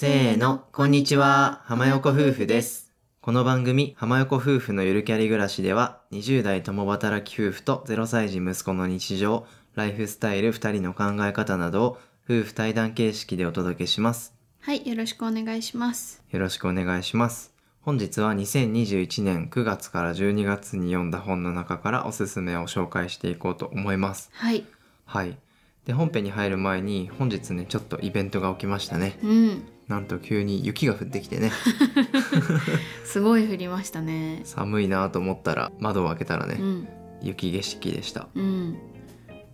せーの、こんにちは、浜横夫婦です。この番組、浜横夫婦のゆるキャリ暮らしでは、20代共働き夫婦と0歳児息子の日常、ライフスタイル2人の考え方などを夫婦対談形式でお届けします。はい、よろしくお願いします。よろしくお願いします。本日は2021年9月から12月に読んだ本の中からおすすめを紹介していこうと思います。はい、はい。で、本編に入る前に本日ね、ちょっとイベントが起きましたね。うん、なんと急に雪が降ってきてね。すごい降りましたね。寒いなと思ったら窓を開けたらね、うん、雪景色でしたうん。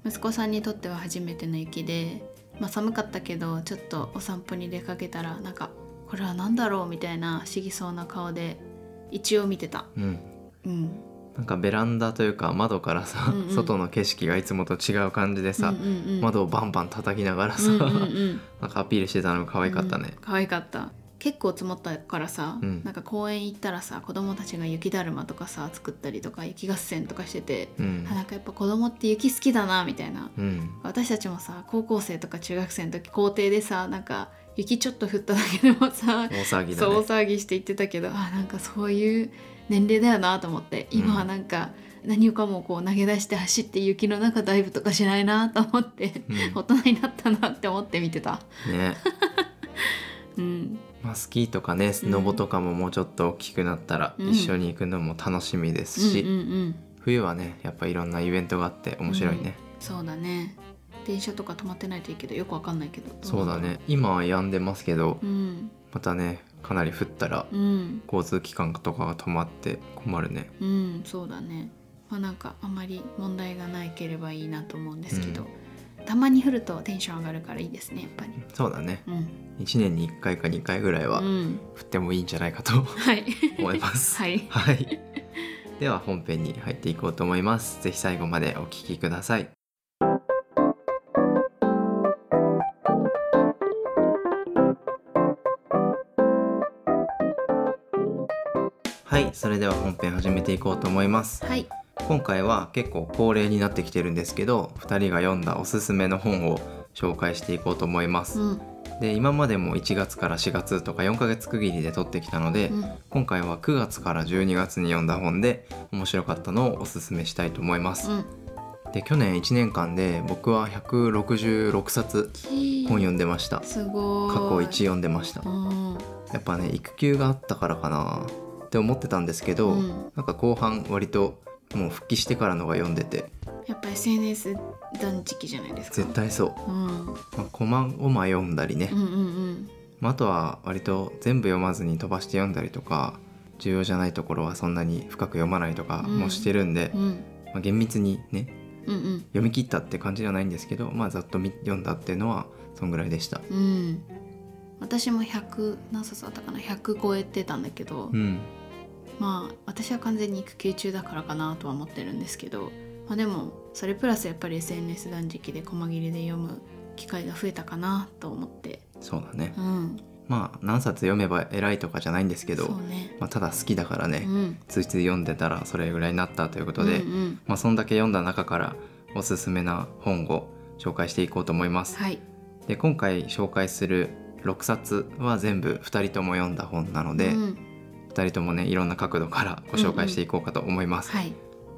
息子さんにとっては初めての雪で、まあ寒かったけどちょっとお散歩に出かけたらなんかこれは何だろうみたいな不思議そうな顔で一応見てた。うんうん、なんかベランダというか窓からさ、うんうん。外の景色がいつもと違う感じでさ、うんうんうん、窓をバンバン叩きながらさ、うんうんうん、なんかアピールしてたのが可愛かったね、うん可愛かった。結構積もったからさ、うん。なんか公園行ったらさ子供たちが雪だるまとかさ作ったりとか雪合戦とかしてて、うん。あなんかやっぱ子供って雪好きだなみたいな。うん。私たちもさ高校生とか中学生の時校庭でさなんか雪ちょっと降っただけでもさ、大騒ぎだそう大ね騒ぎして言ってたけどあなんかそういう年齢だよなと思って今はなんか何をかもこう投げ出して走って雪の中ダイブとかしないなと思って、うん。大人になったなって思って見てた。ね。うん、まあスキーとかねスノボとかももうちょっと大きくなったらうん。一緒に行くのも楽しみですし、うんうんうん。冬はねやっぱいろんなイベントがあって面白いね、そうだね。電車とか止まってないといいけどよくわかんないけど。そうだね。今は止んでますけどうんまたねかなり降ったらうん。交通機関とかが止まって困るね。うんそうだね。まあなんかあまり問題がないければいいなと思うんですけど、うん。たまに降るとテンション上がるからいいですねやっぱり。そうだね。うん、1年に1回か2回ぐらいはうん、降ってもいいんじゃないかと はい。思います。はい。はい。では本編に入っていこうと思います。ぜひ最後までお聞きください。はい、それでは本編始めていこうと思います。はい今回は結構恒例になってきてるんですけど、2人が読んだおすすめの本を紹介していこうと思います。うんで、今までも1月から4月とか4ヶ月区切りで撮ってきたので、うん今回は9月から12月に読んだ本で面白かったのをおすすめしたいと思います。うんで去年1年間で僕は166冊本読んでました。すごい過去1読んでました。うんやっぱね育休があったからかなって思ってたんですけど、うん。なんか後半割ともう復帰してからのが読んでて。やっぱ SNS 断食じゃないですか。絶対そう。うん、まあ、コマをま読んだりね、うんうんうん。まあ、あとは割と全部読まずに飛ばして読んだりとか重要じゃないところはそんなに深く読まないとかもしてるんで、うん。まあ、厳密にねうん読み切ったって感じじゃないんですけど、まあ、ざっと見読んだっていうのはそんぐらいでした。うん。うん私も100何冊あったかな？100超えてたんだけど、うん、まあ私は完全に育休中だからかなとは思ってるんですけど、まあ、でもそれプラスやっぱり SNS 断食で細切れで読む機会が増えたかなと思って。そうだね。うん。まあ何冊読めば偉いとかじゃないんですけど、ね。まあ、ただ好きだからね、うん。ついつい読んでたらそれぐらいになったということで、うんうん。まあ、そんだけ読んだ中からおすすめな本を紹介していこうと思います。はい。で今回紹介する6冊は全部2人とも読んだ本なので、うん2人ともねいろんな角度からご紹介していこうかと思います。はい。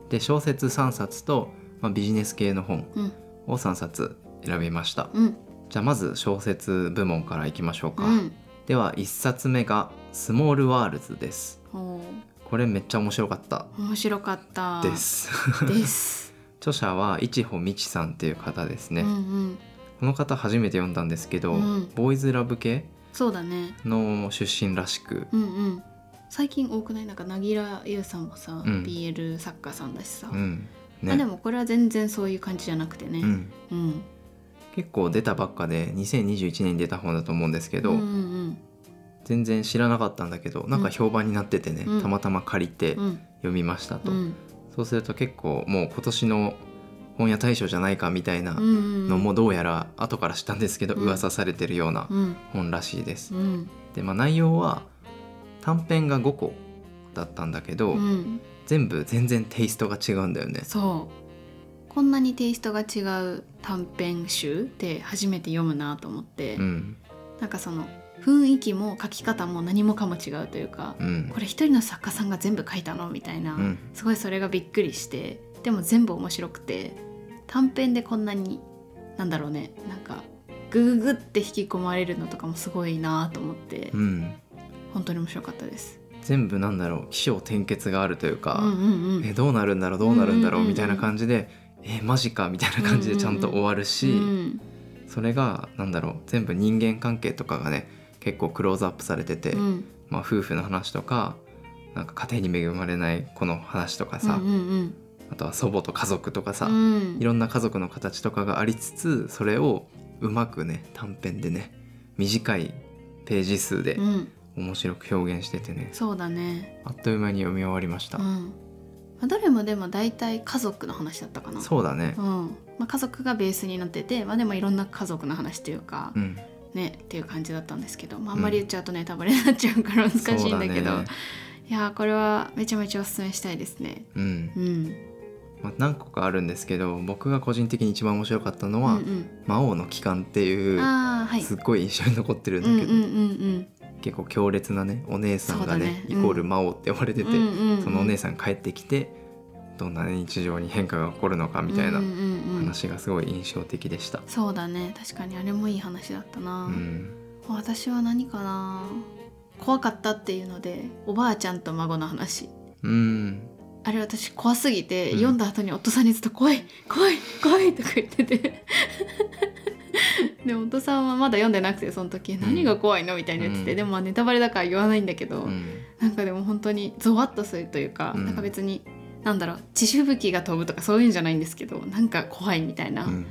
で小説3冊と、まあ、ビジネス系の本うん。を3冊選びました。うん。じゃあまず小説部門からいきましょうか。うん。では1冊目が「スモールワールズ」です。これめっちゃ面白かった。面白かった。です。です。著者は市穂美智さんっていう方ですね。うんうん。この方初めて読んだんですけど、うん。ボーイズラブ系そうだね。の出身らしく、うんうん最近多くない？なんか凪良優さんもさ、うん。BL 作家さんだしさ、うん。まあ、でね、もこれは全然そういう感じじゃなくてね。うん、うん。結構出たばっかで2021年に出た本だと思うんですけど、うんうん全然知らなかったんだけどなんか評判になっててね、うん。たまたま借りてうん。読みましたと、うん。そうすると結構もう今年の本屋大賞じゃないかみたいなうんうん。のもどうやら後から知ったんですけど、うん。噂されてるようなうん。本らしいです。うん。でまあ内容は短編が5個だったんだけど、うん。全部全然テイストが違うんだよね。そう。こんなにテイストが違う短編集って初めて読むなと思って、うん。なんかその雰囲気も書き方も何もかも違うというか、うん。これ一人の作家さんが全部書いたの？みたいな、うん。すごいそれがびっくりしてでも全部面白くて短編でこんなになんだろうねなんかグググって引き込まれるのとかもすごいなと思って、うん本当に面白かったです。全部なんだろう起承転結があるというか、うんうんうん。えどうなるんだろうどうなるんだろうんうんうんうん。うみたいな感じで、えマジかみたいな感じでちゃんと終わるし、うん。それがなんだろう全部人間関係とかがね結構クローズアップされてて、うん。まあ、夫婦の話とかなんか家庭に恵まれない子の話とかさ、うんうん。あとは祖母と家族とかさ、うん。いろんな家族の形とかがありつつそれをうまくね短編でね短いページ数でうん面白く表現しててね、そうだね。あっという間に読み終わりました、うん。まあ、どれもでも大体家族の話だったかな。そうだね。うん。まあ、家族がベースになってて、まあ、でもいろんな家族の話というか、うん。ねっていう感じだったんですけど、まあ、あんまり言っちゃうとネタバレになっちゃうから難しいんだけど。ね。いやーこれはめちゃめちゃおすすめしたいですね。うん。うん、まあ、何個かあるんですけど僕が個人的に一番面白かったのはうんうん「魔王の帰還」っていうああはい。すっごい印象に残ってるんだけど、うんうんうん結構強烈なねお姉さんがねね。イコール魔王って呼ばれてて、そのお姉さん帰ってきてどんな日常に変化が起こるのかみたいな話がすごい印象的でした。そうだね。確かにあれもいい話だったな、うん。私は何かな。怖かったっていうのでおばあちゃんと孫の話。うん。あれ私怖すぎて、うん。読んだ後に夫さんにずっと怖い怖い怖いとか言っててで夫さんはまだ読んでなくてその時、ん。何が怖いのみたいに言ってて、うん。でもまあネタバレだから言わないんだけど、うん。なんかでも本当にゾワッとするというか、うん。なんか別になんだろう血しぶきが飛ぶとかそういうんじゃないんですけどなんか怖いみたいな、うん。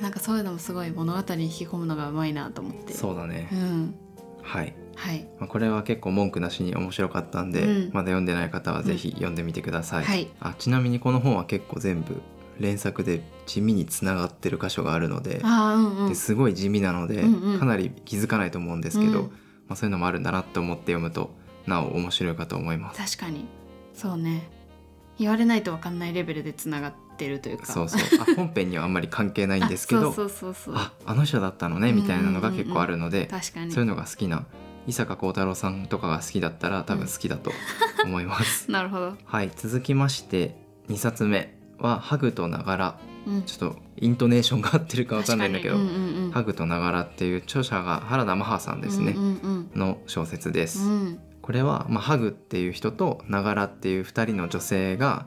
なんかそういうのもすごい物語に引き込むのがうまいなと思って。そうだね、うん。はい、はい。まあ、これは結構文句なしに面白かったんで、うん。まだ読んでない方はぜひ読んでみてください、はい。あちなみにこの本は結構全部連作で地味につながってる箇所があるのでうんうん。ですごい地味なので、うんうん。かなり気づかないと思うんですけど、うん。まあ、そういうのもあるんだなって思って読むとなお面白いかと思います。確かに。そうね。言われないと分かんないレベルでつながってるというか。そうそう。あ本編にはあんまり関係ないんですけど あそうそうそう。そうああの人だったのねみたいなのが結構あるので、確かに。そういうのが好きな伊坂幸太郎さんとかが好きだったら多分好きだと思います。なるほど、はい続きまして2冊目は「ハグとながら」うん、ちょっとイントネーションが合ってるかわかんないんだけど「確かに。うんうんうん。ハグとながら」っていう著者が原田マハさんですね、うんうんの小説です。うん。うんこれは、まあ、ハグっていう人とながらっていう2人の女性が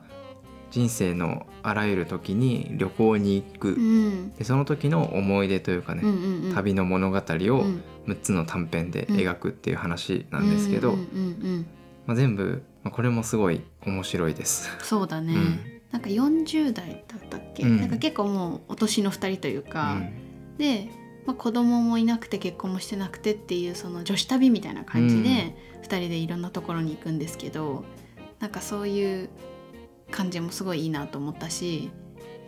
人生のあらゆる時に旅行に行く、うん。でその時の思い出というかね、うんうんうん。旅の物語をうん。6つの短編で描くっていう話なんですけど、うんうんうんうん。まあ、全部、まあ、これもすごい面白いです。そうだね、うんなんか40代だったっけ、うん。なんか結構もうお年の2人といううか、ん。で、まあ、子供もいなくて結婚もしてなくてっていうその女子旅みたいな感じで2人でいろんなところに行くんですけど、なんかそういう感じもすごいいいなと思ったし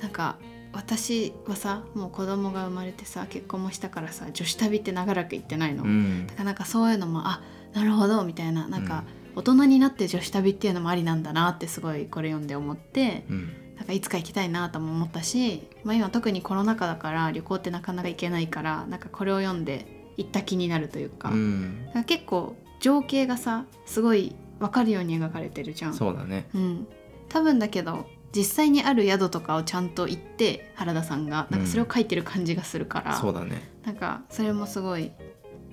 なんか私はさもう子供が生まれてさ結婚もしたからさ女子旅って長らく行ってないの、うん。だからなんかそういうのもあなるほどみたいな。なんか大人になって女子旅っていうのもありなんだなってすごいこれ読んで思ってうん。なんかいつか行きたいなとも思ったし、まあ、今特にコロナ禍だから旅行ってなかなか行けないからなんかこれを読んで行った気になるというか,、うん。なんか結構情景がさすごい分かるように描かれてるじゃん。そうだね。うん、多分だけど実際にある宿とかをちゃんと行って原田さんが。なんかそれを書いてる感じがするから、そうだね。なんかそれもすごい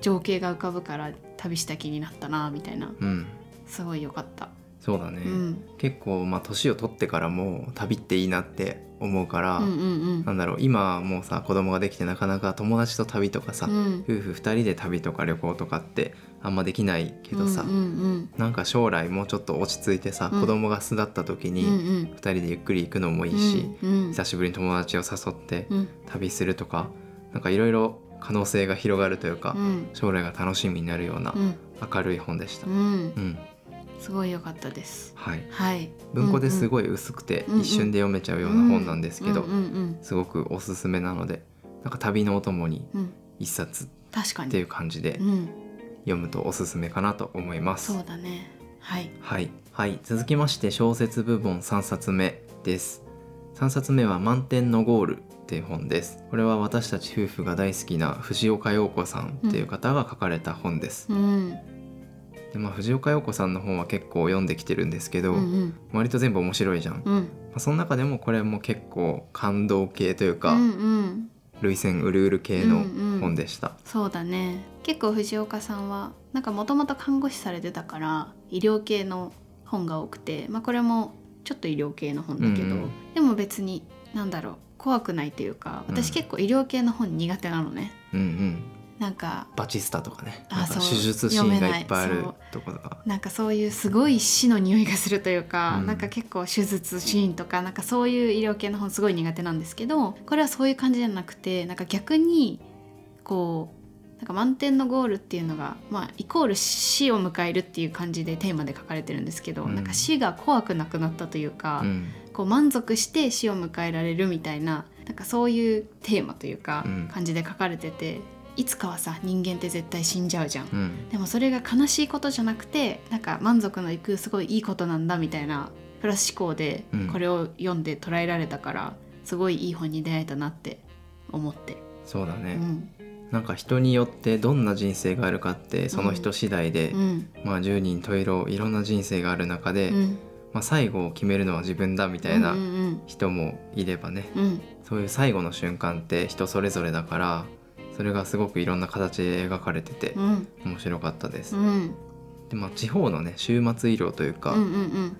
情景が浮かぶから旅した気になったなみたいな。うんすごい良かった。そうだね、うん。結構まあ年を取ってからも旅っていいなって思うから、うんうんなんだろう今はもうさ子供ができてなかなか友達と旅とかさ、うん。うん夫婦2人で旅とか旅行とかってあんまできないけどさ、うんうんなんか将来もうちょっと落ち着いてさ、うん。子供が巣立った時にうんうん。2人でゆっくり行くのもいいし、うんうん。久しぶりに友達を誘ってうん。旅するとかなんかいろいろ可能性が広がるというか、うん。将来が楽しみになるようなうん。明るい本でした。ううん、んすごい良かったです。はい。はい。文庫ですいごい薄くて一瞬で読めちゃうような本なんですけど、すごくおすすめなのでなんか旅のお供にうん。一冊。っていう感じでうん。読むとおすすめかなと思います。そうだね。はい。はい、はい、続きまして小説部門3冊目です。3冊目は「満点のゴール」っていう本です。これは私たち夫婦が大好きな藤岡陽子さんっていう方が書かれた本です、うんでまあ、藤岡陽子さんの本は結構読んできてるんですけど、うんうん。割と全部面白いじゃん、まうん。あ、その中でもこれも結構感動系というか、うんうん。涙腺うるうる系のうんうん。本でした、そうだね。結構藤岡さんはなんかもともと看護師されてたから医療系の本が多くてまあこれもちょっと医療系の本だけど、うんうん。でも別になんだろう怖くないというか私うん。結構医療系の本苦手なのね。うんうんなんかバチスタとかね。あそう手術シーンがいっぱいあるところがなんかそういうすごい死の匂いがするというか、うん。なんか結構手術シーンとかなんかそういう医療系の本すごい苦手なんですけどこれはそういう感じじゃなくてなんか逆にこうなんか満点のゴールっていうのが、まあ、イコール死を迎えるっていう感じでテーマで書かれてるんですけど、うん。なんか死が怖くなくなったというか、うん。こう満足して死を迎えられるみたいななんかそういうテーマというかうん。感じで書かれてて、いつかはさ人間って絶対死んじゃうじゃん。うん。でもそれが悲しいことじゃなくてなんか満足のいくすごいいいことなんだみたいなプラス思考でうん。これを読んで捉えられたから、すごいいい本に出会えたなって思って、そうだね、うん。なんか人によってどんな人生があるかってその人次第で、うん。まあ10人十色いろんな人生がある中で、うん、まあ、最後を決めるのは自分だみたいなうんうん人もいればね、うんうん。そういう最後の瞬間って人それぞれだからそれがすごくいろんな形で描かれててうん。面白かったです。うん。でまあ地方のね週末医療というか、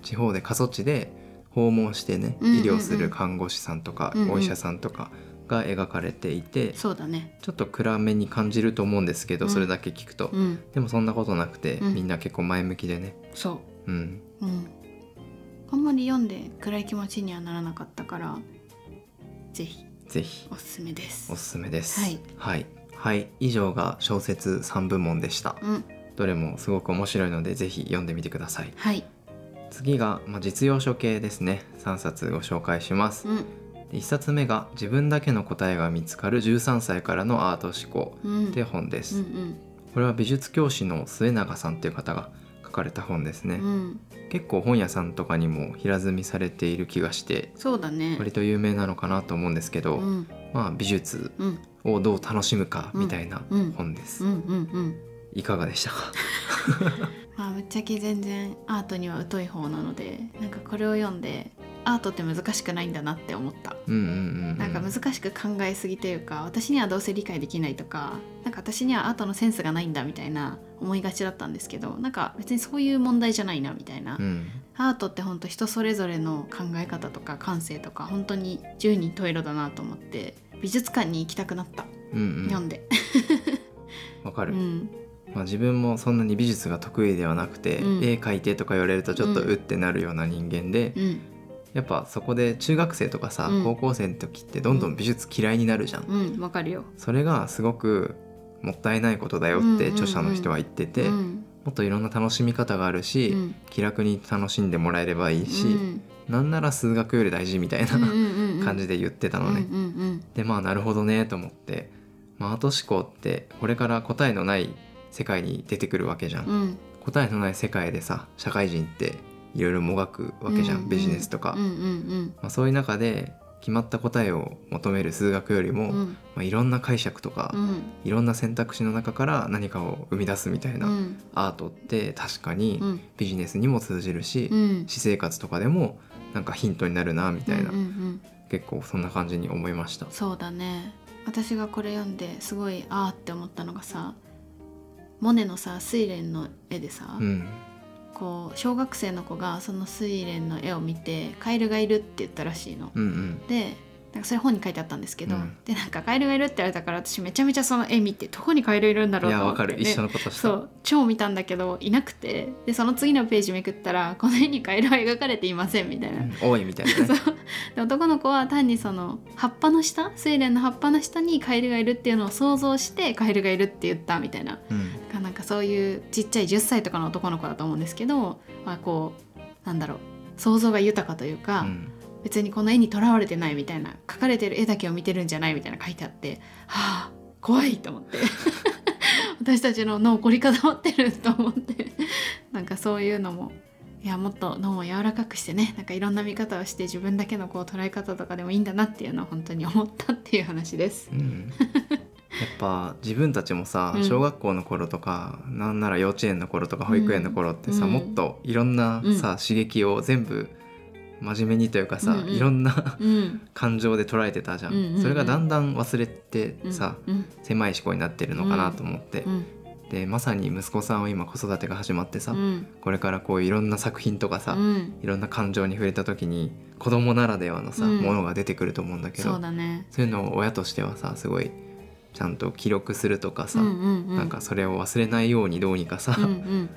地方で過疎地で訪問してね医療する看護師さんとか、お医者さんとかが描かれていて、そうだね。ちょっと暗めに感じると思うんですけど、うん。それだけ聞くと、うん。でもそんなことなくて、うん。みんな結構前向きでね。そう。ん。ううん。あんまり読んで暗い気持ちにはならなかったからぜひぜひ。おすすめです。おすすめです。はい、はい。はい。以上が小説3部門でした。うん。どれもすごく面白いのでぜひ読んでみてください。はい。次が、まあ、実用書系ですね。3冊ご紹介します。うん。1冊目が自分だけの答えが見つかる13歳からのアート思考うん。って本です、うんこれは美術教師の末永さんっていう方が書かれた本ですね、うんうん結構本屋さんとかにも平積みされている気がしてそうだね。割と有名なのかなと思うんですけど、うん。まあ美術うん。をどう楽しむかみたいなうん。本です、うんうんうん。いかがでしたか？まあぶっちゃけ全然アートには疎い方なのでなんかこれを読んでアートって難しくないんだなって思った。うんうんうんうん。なんか難しく考えすぎというか私にはどうせ理解できないとかなんか私にはアートのセンスがないんだみたいな思いがちだったんですけどなんか別にそういう問題じゃないなみたいな、うん。アートって本当人それぞれの考え方とか感性とか本当に十人十色だなと思って美術館に行きたくなった、うんうん。読んで、わかる、うん、まあ、自分もそんなに美術が得意ではなくて、うん。絵描いてとか言われるとちょっとうってなるような人間で、うんやっぱそこで中学生とかさ、うん。高校生の時ってどんどん美術嫌いになるじゃん、うんわかるよ。それがすごくもったいないことだよって著者の人は言ってて、うん。もっといろんな楽しみ方があるし、うん。気楽に楽しんでもらえればいいし、うん。なんなら数学より大事みたいな、うんうんうんうん。感じで言ってたのね。うんうんでまあなるほどねと思って、まあ、アート思考ってこれから答えのない世界に出てくるわけじゃん。うん。うん。答えのない世界でさ社会人っていろいろもがくわけじゃん、うんうん。ビジネスとか、うんうんまあ、そういう中で決まった答えを求める数学よりも、まうん。うんあ、いろんな解釈とか、うん。いろんな選択肢の中から何かを生み出すみたいな、うん。アートって確かにうん。ビジネスにも通じるし、うん。私生活とかでもなんかヒントになるなみたいな、うんうんうん。結構そんな感じに思いました。そうだね。私がこれ読んですごいあーって思ったのがさモネのさ睡蓮の絵でさ、うんこう小学生の子がその睡蓮の絵を見てカエルがいるって言ったらしいの。うんうん。でなんかそれ本に書いてあったんですけど、うん。でなんかカエルがいるって言われたから私めちゃめちゃその絵見てどこにカエルいるんだろいうやわと思って、かる。一緒のことした。そう超見たんだけどいなくて。でその次のページめくったらこの絵にカエルは描かれていませんみたいな、うん。多いみたいなね。そう。で男の子は単にその葉っぱの下睡蓮の葉っぱの下にカエルがいるっていうのを想像してカエルがいるって言ったみたいな。うそういうちっちゃい10歳とかの男の子だと思うんですけど、まあ、こうなんだろう想像が豊かというか、うん別にこの絵にとらわれてないみたいな描かれてる絵だけを見てるんじゃないみたいな書いてあってはあ怖いと思って 私たちの脳凝り固まってると思ってなんかそういうのもいやもっと脳を柔らかくしてねなんかいろんな見方をして自分だけのこう捉え方とかでもいいんだなっていうのを本当に思ったっていう話ですう。ん、やっぱ自分たちもさうん。小学校の頃とか、なんなら幼稚園の頃とか保育園の頃ってさ、うん。もっといろんなさ、刺激を全部真面目にというかさ、うんうん。いろんなうん、感情で捉えてたじゃん,、うんうんうん。それがだんだん忘れてさ、うん狭い思考になってるのかなと思って、うんでまさに息子さんは今子育てが始まってさ、うん。これからこういろんな作品とかさ、うん。いろんな感情に触れた時に子供ならではのさ、うん。ものが出てくると思うんだけどそうだね。そういうのを親としてはさすごいちゃんと記録するとかさ、うんうんうん、なんかそれを忘れないようにどうにかさ、うんうん、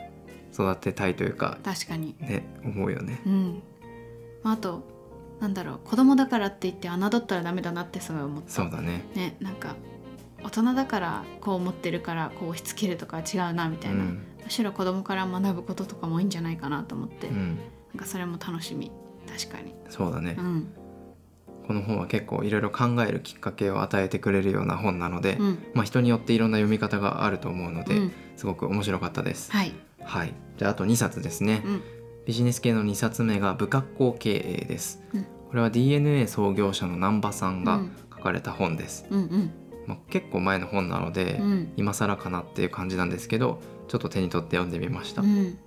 育てたいというか確かに。ね思うよね。うん。まあ、あとなんだろう子供だからって言って侮ったらダメだなってすごい思った。そうだね。ねなんか大人だからこう思ってるからこう押し付けるとかは違うなみたいな、うんむしろ子供から学ぶこととかもいいんじゃないかなと思って、なんうん、かそれも楽しみ確かに。そうだねう。んこの本は結構いろいろ考えるきっかけを与えてくれるような本なので、うんまあ人によっていろんな読み方があると思うので、うんすごく面白かったです。はい。はい。じゃああと2冊ですね。うんビジネス系の2冊目が不格好経営です。うんこれは DNA 創業者の南波さんがうん書かれた本です。うんうんまあ、結構前の本なので、うん今更かなっていう感じなんですけどちょっと手に取って読んでみました、うん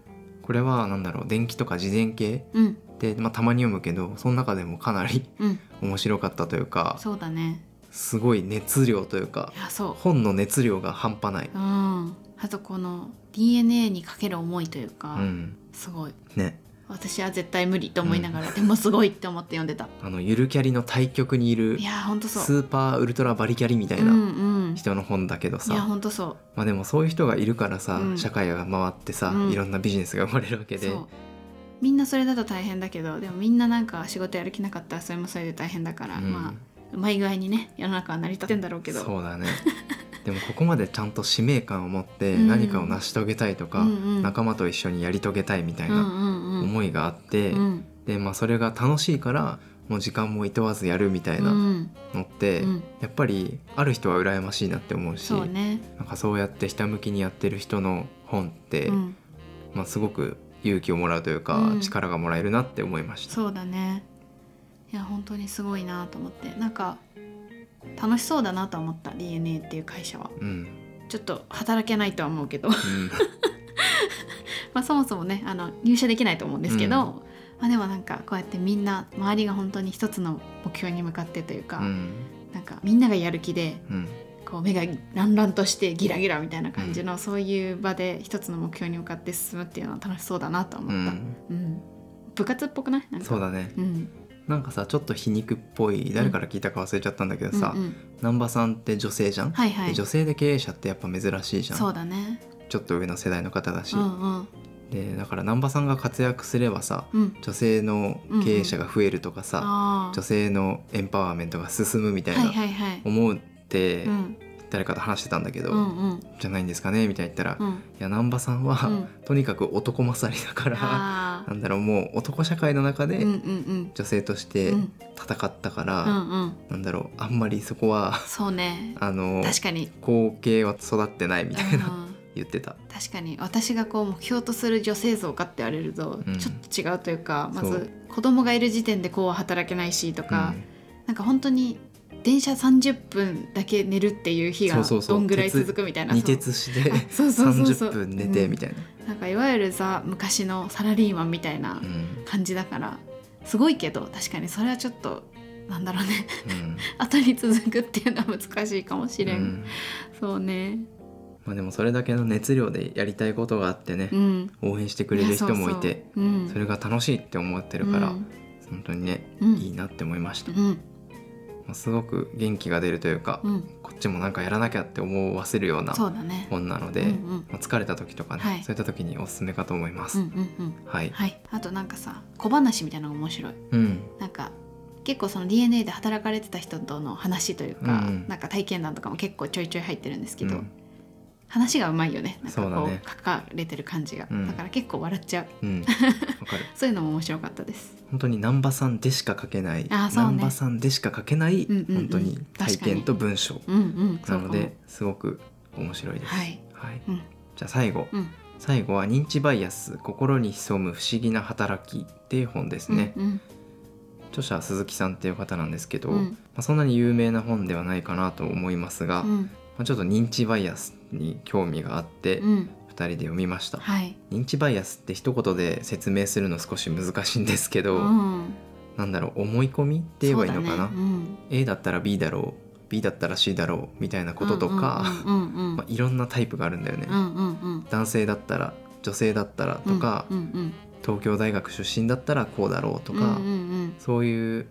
これは何だろう電気とか自然系うんで、まあ、たまに読むけどその中でもかなりうん面白かったというかそうだね。すごい熱量というかいやそう。本の熱量が半端ない、うん。あとこの DNA にかける思いというか、うん、すごい。ね私は絶対無理と思いながら、でもすごいって思って読んでた。あのゆるキャリの対極にいるいやほんとそう。スーパーウルトラバリキャリみたいうんなうん。人の本だけどいやさ、ほんとそう。まあ、でもそういう人がいるからさ、うん社会が回ってさ、うんいろんなビジネスが生まれるわけでそうみんなそれだと大変だけどでもみんななんか仕事やる気なかったらそれもそれで大変だから、うん。まあうまい具合にね世の中は成り立ってんだろうけど。そうだね。でもここまでちゃんと使命感を持ってうん。何かを成し遂げたいとか、うんうん。仲間と一緒にやり遂げたいみたいうんうなんうん。思いがあって、うん。でまあ、それが楽しいからもう時間もいとわずやるみたいなうん。のって、うん。やっぱりある人は羨ましいなって思うしそうね、なんかそうやってひたむきにやってる人の本って、うん、まあ、すごく勇気をもらうというか、うん。力がもらえるなって思いました。そうだね。いや本当にすごいなと思って。なんか楽しそうだなと思った DNA っていう会社は。うん。ちょっと働けないとは思うけど。うん。まあそもそもねあの入社できないと思うんですけど、うん。まあでもなんかこうやってみんな周りが本当に一つの目標に向かってというか、うん。なんかみんながやる気でうんこう目がランランとしてギラギラみたいな感じの、そういう場で一つの目標に向かって進むっていうのは楽しそうだなと思った、うん。うん。部活っぽくない？なんか。そうだね。うん。なんかさちょっと皮肉っぽい誰から聞いたか忘れちゃったんだけどさ、うんうん。南波さんって女性じゃん、はいはい。で女性で経営者ってやっぱ珍しいじゃん。そうだね。ちょっと上の世代の方だし、うんうん。でだから南波さんが活躍すればさうん。女性の経営者が増えるとかさ、あ女性のエンパワーメントが進むみたいなはいはい。思う誰かと話してたんだけど、うんうん。じゃないんですかね？みたいな言ったら、いうん。や南波さんは、うん。とにかく男勝りだからなんだろうもう男社会の中でうんうんうん。女性としてうん。戦ったから、うんうん。なんだろうあんまりそこはそうね。あの確かに。後継は育ってないみたいなうん言ってた。確かに。私がこう目標とする女性像かって言われるとうん。ちょっと違うというか、まそう。ず子供がいる時点でこうは働けないしとか、なんか本当に電車30分だけ寝るっていう日がどんぐらい続くみたいな。二鉄してそうそうそうそう。30分寝てみたいな。なんかいわゆるザ昔のサラリーマンみたいなうん。感じだからすごいけど確かにそれはちょっとなんだろうね。うん。後に続くっていうのは難しいかもしれん、うん。そうね。まあ、でもそれだけの熱量でやりたいことがあってね、うん。応援してくれる人もいてやそれが楽しいって思ってるから、うん。本当にね、うん。いいなって思いました、うん。まあ、すごく元気が出るというか、うん。こっちもなんかやらなきゃって思わせるような本なので、うんうん。まあ、疲れた時とかね、はい。そういった時におすすめかと思います、うんうんうん。はい、はい。あとなんかさ小話みたいなのが面白い。うん。なんか結構その DNA で働かれてた人との話というか、うんうん。なんか体験談とかも結構ちょいちょい入ってるんですけど、うん話がうまいよね。なんかこう書かれてる感じが、うん。だから結構笑っちゃう。うん、わかる。そういうのも面白かったです。本当に南波さんでしか書けない、ね。南波さんでしか書けない、うんうんうん。本当に体験と文章。うんうんなのですごく面白いです。はい。はい。うん。じゃあ最後。うん。最後は認知バイアス心に潜む不思議な働きっていう本ですね、うん著者は鈴木さんっていう方なんですけど、うん。まあ、そんなに有名な本ではないかなと思いますが、まうんあ、ちょっと認知バイアスに興味があって2うん。人で読みました、はい。認知バイアスって一言で説明するの少し難しいんですけど、うん。なんだろう思い込みって言えばいいのかな、ね。うん。A だったら B だろう B だったら C だろうみたいなこととか、いろんなタイプがあるんだよね、うんうんうん。男性だったら女性だったらとか、うんうん東京大学出身だったらこうだろうとか、うんうんうん。そういう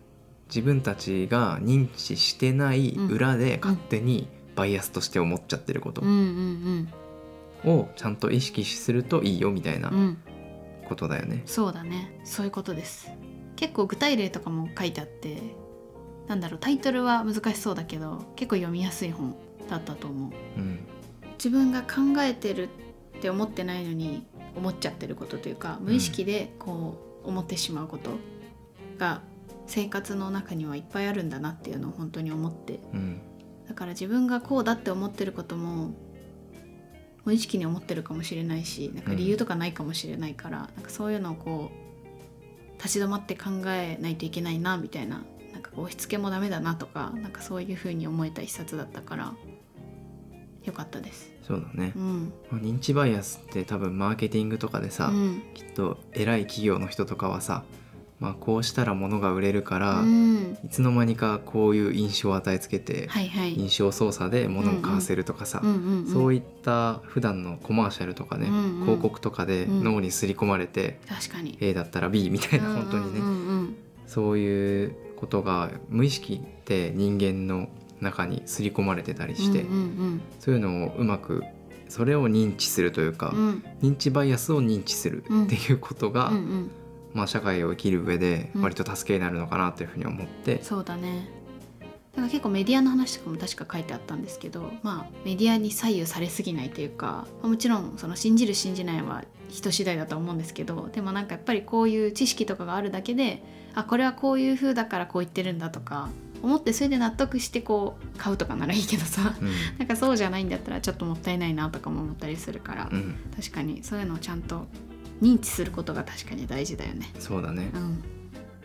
自分たちが認知してない裏で勝手にバイアスとして思っちゃってること。うんうんうん。をちゃんと意識するといいよみたいなうん。うんことだよね。そうだね。そういうことです。結構具体例とかも書いてあってなんだろうタイトルは難しそうだけど結構読みやすい本だったと思う。うん。自分が考えてるって思ってないのに思っちゃってることというか無意識でこう思ってしまうことが生活の中にはいっぱいあるんだなっていうのを本当に思ってうんだから自分がこうだって思ってることも無意識に思ってるかもしれないしなんか理由とかないかもしれないから、なんかそういうのをこう立ち止まって考えないといけないなみたいななんか押し付けもダメだなとかなんかそういう風に思えた一冊だったからよかったです。そうだね。う、ん、まあ認知バイアスって多分マーケティングとかでさ、うん。きっと偉い企業の人とかはさ、まあ、こうしたら物が売れるから、うん、いつの間にかこういう印象を与えつけて、はいはい。印象操作で物を買わせるとかさ、うんうんうん、そういった普段のコマーシャルとかね、うんうん。広告とかでうん。脳に刷り込まれて、確かに。A だったら B みたいな本当にね、うん。うんそういうことが無意識で人間の中に刷り込まれてたりうんして、うんうんそういうのをうまくそれを認知するというか、うんうん。認知バイアスを認知するっていうことが、うんうんまあ、社会を生きる上でうん。割と助けになるのかなというふうに思って、そうだね。なんか結構メディアの話とかも確か書いてあったんですけど、まあメディアに左右されすぎないというか、まあもちろんその信じる信じないは人次第だと思うんですけど、でもなんかやっぱりこういう知識とかがあるだけで、あこれはこういう風だからこう言ってるんだとか思ってそれで納得してこう買うとかならいいけどさ、うん。なんかそうじゃないんだったらちょっともったいないなとかも思ったりするから、うん、確かにそういうのをちゃんと認知することが確かに大事だよね。そうだね。う、ん、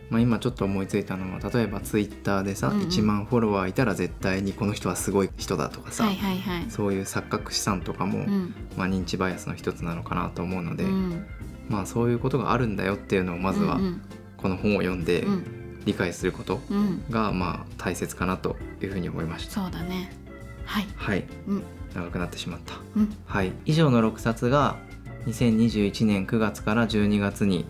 まあ、今ちょっと思いついたのは例えばツイッターでさ、うんうん。1万フォロワーいたら絶対にこの人はすごい人だとかさ、はいはいはい。そういう錯覚資産とかも、うん。まあ、認知バイアスの一つなのかなと思うので、うん。まあそういうことがあるんだよっていうのをまずはうんこの本を読んでうん。理解することがまあ大切かなというふうに思いました。そうだね。はい。はい。うん。長くなってしまった。うん。はい、以上の6冊が2021年9月から12月に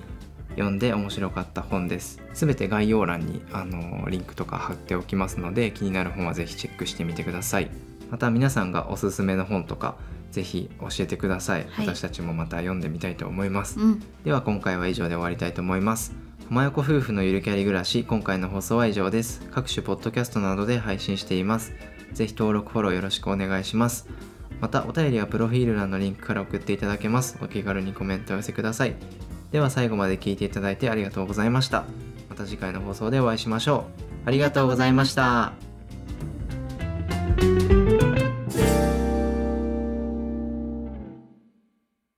読んで面白かった本です。すべて概要欄にあのリンクとか貼っておきますので気になる本はぜひチェックしてみてください。また皆さんがおすすめの本とかぜひ教えてください。はい私たちもまた読んでみたいと思います。うんでは今回は以上で終わりたいと思います。浜横夫婦のゆるキャリ暮らし今回の放送は以上です。各種ポッドキャストなどで配信しています。ぜひ登録フォローよろしくお願いします。またお便りはプロフィール欄のリンクから送っていただけます。お気軽にコメントをお寄せください。では最後まで聞いていただいてありがとうございました。また次回の放送でお会いしましょう。ありがとうございました。